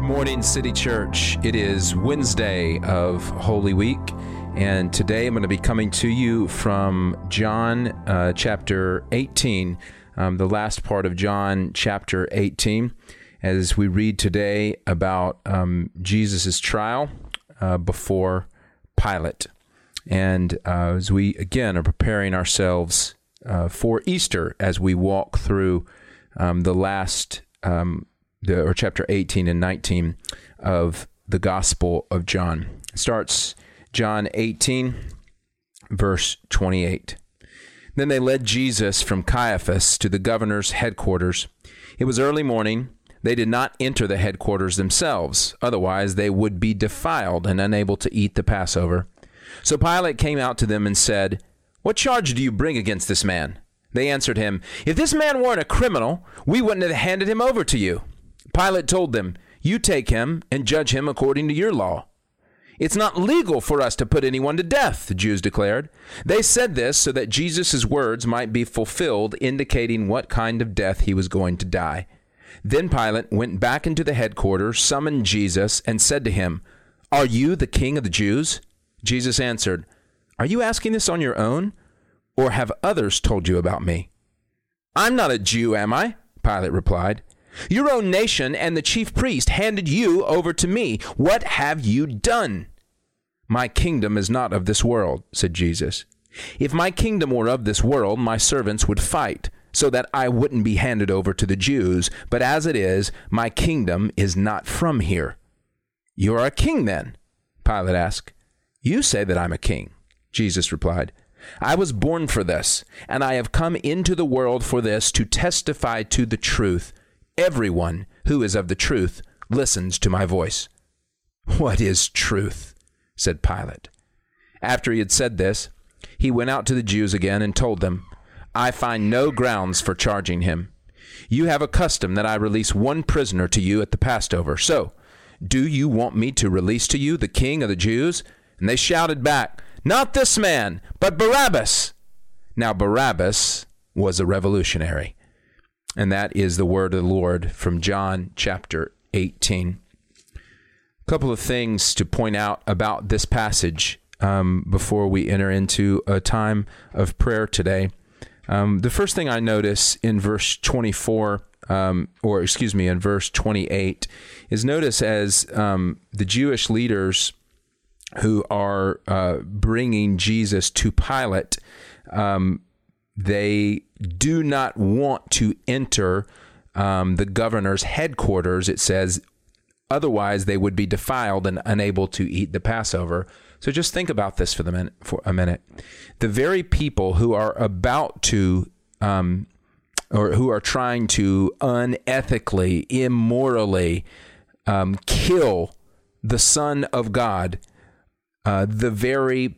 Good morning, City Church. It is Wednesday of Holy Week, and today I'm going to be coming to you from John uh, chapter 18, um, the last part of John chapter 18, as we read today about um, Jesus' trial uh, before Pilate. And uh, as we again are preparing ourselves uh, for Easter as we walk through um, the last um, the, or chapter 18 and 19 of the Gospel of John. It starts John 18, verse 28. Then they led Jesus from Caiaphas to the governor's headquarters. It was early morning. They did not enter the headquarters themselves, otherwise, they would be defiled and unable to eat the Passover. So Pilate came out to them and said, What charge do you bring against this man? They answered him, If this man weren't a criminal, we wouldn't have handed him over to you. Pilate told them, You take him and judge him according to your law. It's not legal for us to put anyone to death, the Jews declared. They said this so that Jesus' words might be fulfilled, indicating what kind of death he was going to die. Then Pilate went back into the headquarters, summoned Jesus, and said to him, Are you the king of the Jews? Jesus answered, Are you asking this on your own, or have others told you about me? I'm not a Jew, am I? Pilate replied. Your own nation and the chief priest handed you over to me. What have you done? My kingdom is not of this world, said Jesus. If my kingdom were of this world, my servants would fight, so that I wouldn't be handed over to the Jews. But as it is, my kingdom is not from here. You are a king, then? Pilate asked. You say that I'm a king, Jesus replied. I was born for this, and I have come into the world for this to testify to the truth. Everyone who is of the truth listens to my voice. What is truth? said Pilate. After he had said this, he went out to the Jews again and told them, I find no grounds for charging him. You have a custom that I release one prisoner to you at the Passover. So, do you want me to release to you the king of the Jews? And they shouted back, Not this man, but Barabbas. Now, Barabbas was a revolutionary. And that is the word of the Lord from John chapter 18. A couple of things to point out about this passage um, before we enter into a time of prayer today. Um, the first thing I notice in verse 24, um, or excuse me, in verse 28, is notice as um, the Jewish leaders who are uh, bringing Jesus to Pilate, um, they do not want to enter um, the governor's headquarters. It says, otherwise they would be defiled and unable to eat the Passover. So just think about this for the minute, for a minute. The very people who are about to um, or who are trying to unethically, immorally um, kill the Son of God, uh, the very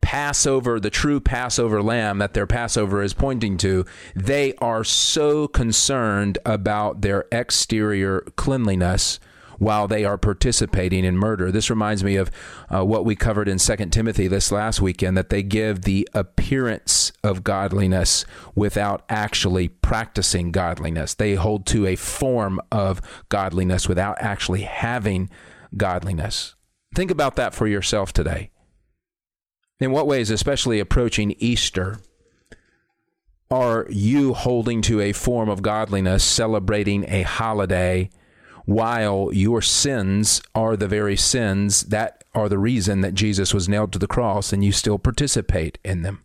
Passover, the true Passover lamb that their Passover is pointing to, they are so concerned about their exterior cleanliness while they are participating in murder. This reminds me of uh, what we covered in 2 Timothy this last weekend that they give the appearance of godliness without actually practicing godliness. They hold to a form of godliness without actually having godliness. Think about that for yourself today. In what ways, especially approaching Easter, are you holding to a form of godliness, celebrating a holiday, while your sins are the very sins that are the reason that Jesus was nailed to the cross and you still participate in them?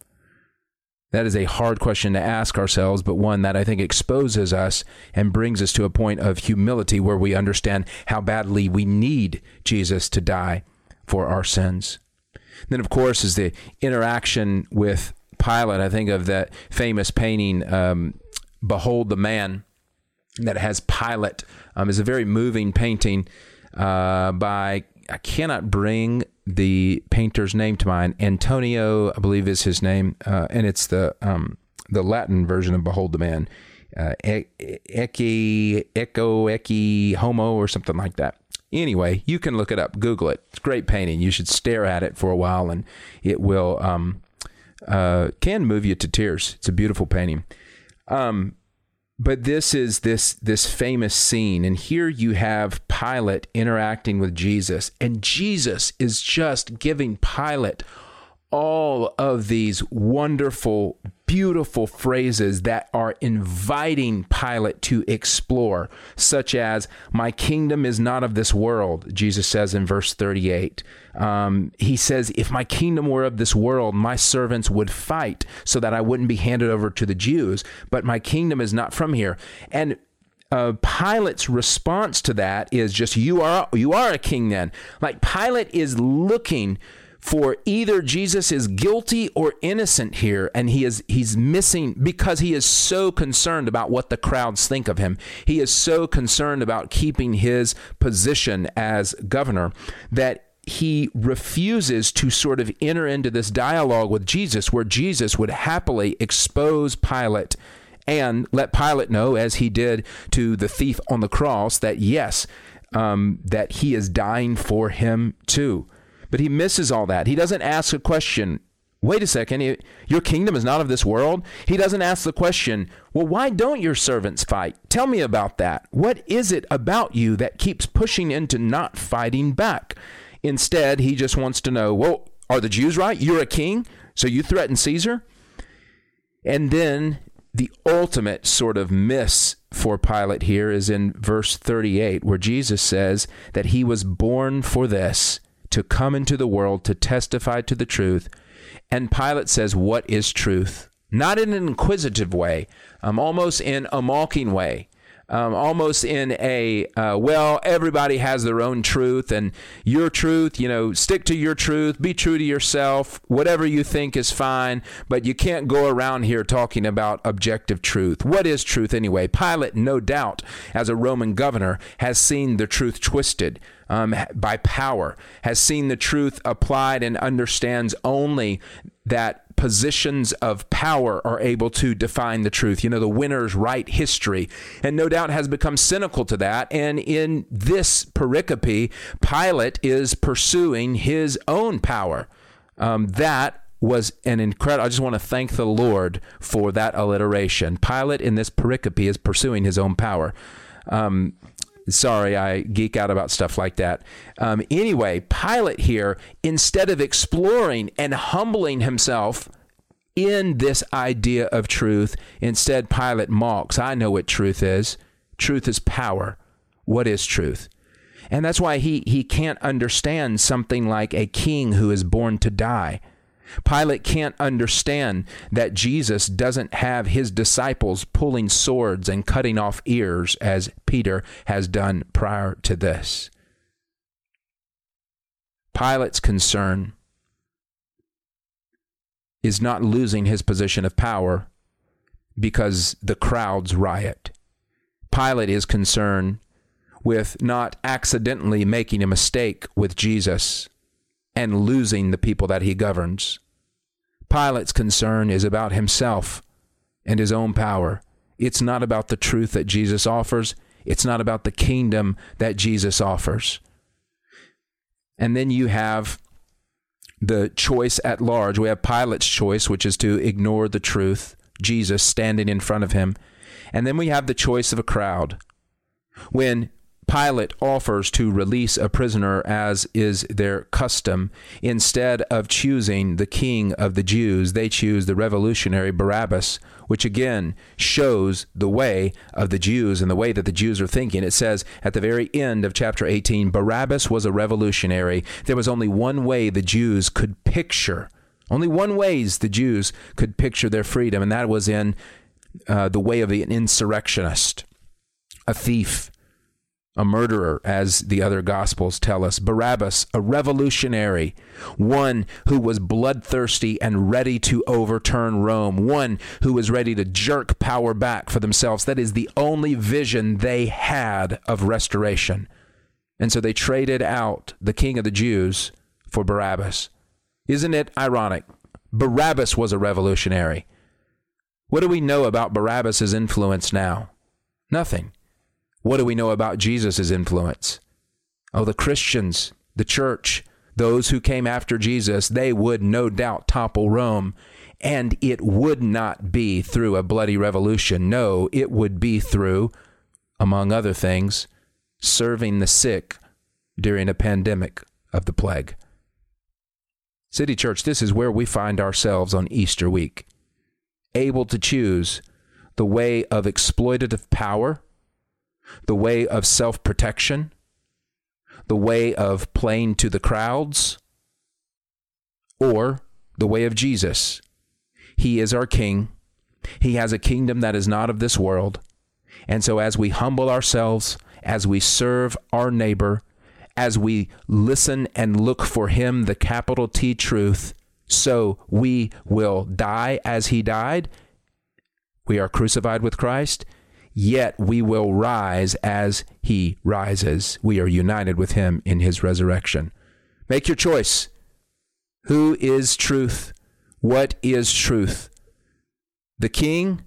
That is a hard question to ask ourselves, but one that I think exposes us and brings us to a point of humility where we understand how badly we need Jesus to die for our sins. Then, of course, is the interaction with Pilate. I think of that famous painting, um, Behold the Man, that has Pilate. Um, is a very moving painting uh, by, I cannot bring the painter's name to mind. Antonio, I believe, is his name, uh, and it's the um, the Latin version of Behold the Man. Uh, Ecce, Echo, Ecce, Homo, or something like that. Anyway, you can look it up, Google it. It's great painting. You should stare at it for a while, and it will um, uh, can move you to tears. It's a beautiful painting. Um, but this is this this famous scene and here you have Pilate interacting with Jesus and Jesus is just giving Pilate all of these wonderful beautiful phrases that are inviting Pilate to explore such as my kingdom is not of this world Jesus says in verse 38 um, he says if my kingdom were of this world my servants would fight so that I wouldn't be handed over to the Jews but my kingdom is not from here. And uh, Pilate's response to that is just you are you are a king then. Like Pilate is looking for either Jesus is guilty or innocent here and he is he's missing because he is so concerned about what the crowds think of him. He is so concerned about keeping his position as governor that he refuses to sort of enter into this dialogue with Jesus where Jesus would happily expose Pilate and let Pilate know, as he did to the thief on the cross, that yes, um, that he is dying for him too. But he misses all that. He doesn't ask a question. Wait a second, your kingdom is not of this world. He doesn't ask the question, well, why don't your servants fight? Tell me about that. What is it about you that keeps pushing into not fighting back? Instead, he just wants to know, well, are the Jews right? You're a king, so you threaten Caesar? And then the ultimate sort of miss for Pilate here is in verse 38, where Jesus says that he was born for this to come into the world to testify to the truth. And Pilate says, What is truth? Not in an inquisitive way, um, almost in a mocking way. Um, almost in a uh, well, everybody has their own truth, and your truth, you know, stick to your truth, be true to yourself, whatever you think is fine, but you can't go around here talking about objective truth. What is truth anyway? Pilate, no doubt, as a Roman governor, has seen the truth twisted um, by power, has seen the truth applied and understands only that positions of power are able to define the truth. You know, the winners write history, and no doubt has become cynical to that. And in this pericope, Pilate is pursuing his own power. Um, that was an incredible. I just want to thank the Lord for that alliteration. Pilate in this pericope is pursuing his own power. Um, Sorry, I geek out about stuff like that. Um, anyway, Pilate here, instead of exploring and humbling himself in this idea of truth, instead, Pilate mocks. I know what truth is. Truth is power. What is truth? And that's why he, he can't understand something like a king who is born to die. Pilate can't understand that Jesus doesn't have his disciples pulling swords and cutting off ears as Peter has done prior to this. Pilate's concern is not losing his position of power because the crowds riot. Pilate is concerned with not accidentally making a mistake with Jesus and losing the people that he governs. Pilate's concern is about himself and his own power. It's not about the truth that Jesus offers. It's not about the kingdom that Jesus offers. And then you have the choice at large. We have Pilate's choice, which is to ignore the truth, Jesus standing in front of him. And then we have the choice of a crowd. When Pilate offers to release a prisoner as is their custom. Instead of choosing the king of the Jews, they choose the revolutionary Barabbas, which again shows the way of the Jews and the way that the Jews are thinking. It says at the very end of chapter 18 Barabbas was a revolutionary. There was only one way the Jews could picture, only one ways the Jews could picture their freedom, and that was in uh, the way of an insurrectionist, a thief a murderer, as the other Gospels tell us. Barabbas, a revolutionary, one who was bloodthirsty and ready to overturn Rome, one who was ready to jerk power back for themselves. That is the only vision they had of restoration. And so they traded out the king of the Jews for Barabbas. Isn't it ironic? Barabbas was a revolutionary. What do we know about Barabbas' influence now? Nothing. What do we know about Jesus' influence? Oh, the Christians, the church, those who came after Jesus, they would no doubt topple Rome And it would not be through a bloody revolution. No, it would be through, among other things, serving the sick during a pandemic of the plague. City Church, this is where we find ourselves on Easter week, able to choose the way of exploitative power, the way of self protection, the way of playing to the crowds, or the way of Jesus. He is our King. He has a kingdom that is not of this world. And so, as we humble ourselves, as we serve our neighbor, as we listen and look for Him, the capital T truth, so we will die as He died. We are crucified with Christ, yet we will rise as He rises. We are united with Him in His resurrection. Make your choice. Who is truth? What is truth? The king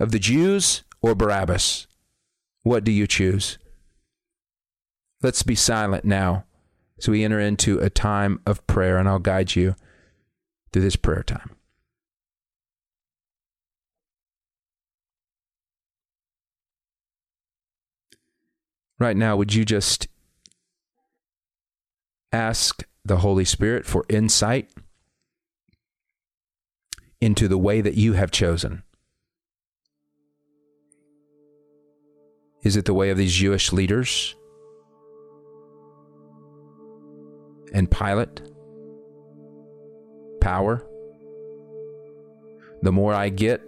of the Jews or Barabbas? What do you choose? Let's be silent now as we enter into a time of prayer, and I'll guide you through this prayer time. Right now, would you just ask the Holy Spirit for insight into the way that you have chosen? Is it the way of these Jewish leaders and Pilate? Power? The more I get,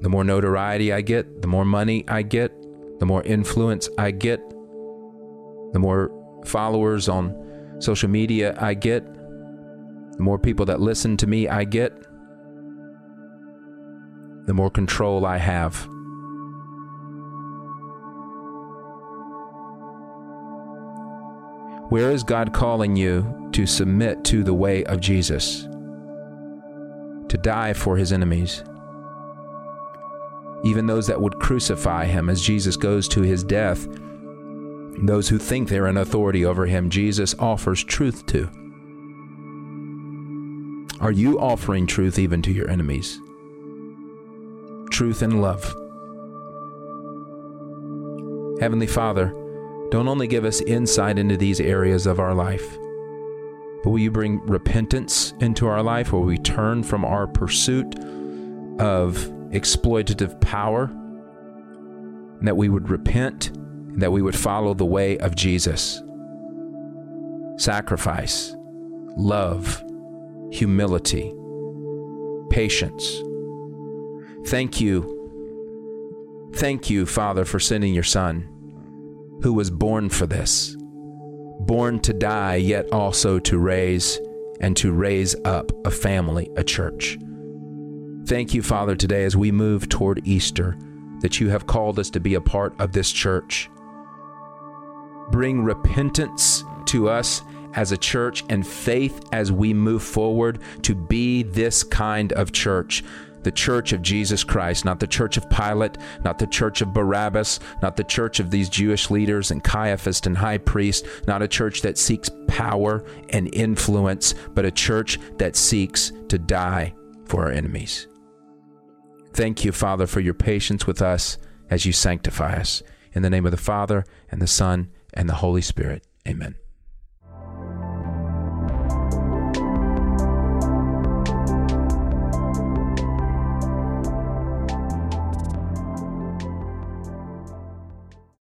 the more notoriety I get, the more money I get, the more influence I get, the more followers on social media I get, the more people that listen to me I get, the more control I have. Where is God calling you to submit to the way of Jesus? To die for his enemies? Even those that would crucify him as Jesus goes to his death those who think they're in authority over him, Jesus offers truth to. Are you offering truth even to your enemies? Truth and love. Heavenly Father, don't only give us insight into these areas of our life, but will you bring repentance into our life where we turn from our pursuit of exploitative power, and that we would repent that we would follow the way of Jesus. Sacrifice, love, humility, patience. Thank you. Thank you, Father, for sending your Son, who was born for this, born to die, yet also to raise and to raise up a family, a church. Thank you, Father, today as we move toward Easter, that you have called us to be a part of this church bring repentance to us as a church and faith as we move forward to be this kind of church. The church of Jesus Christ, not the church of Pilate, not the church of Barabbas, not the church of these Jewish leaders and Caiaphas and high priest, not a church that seeks power and influence, but a church that seeks to die for our enemies. Thank you, Father, for your patience with us as you sanctify us. In the name of the Father, and the Son, and the Holy Spirit. Amen.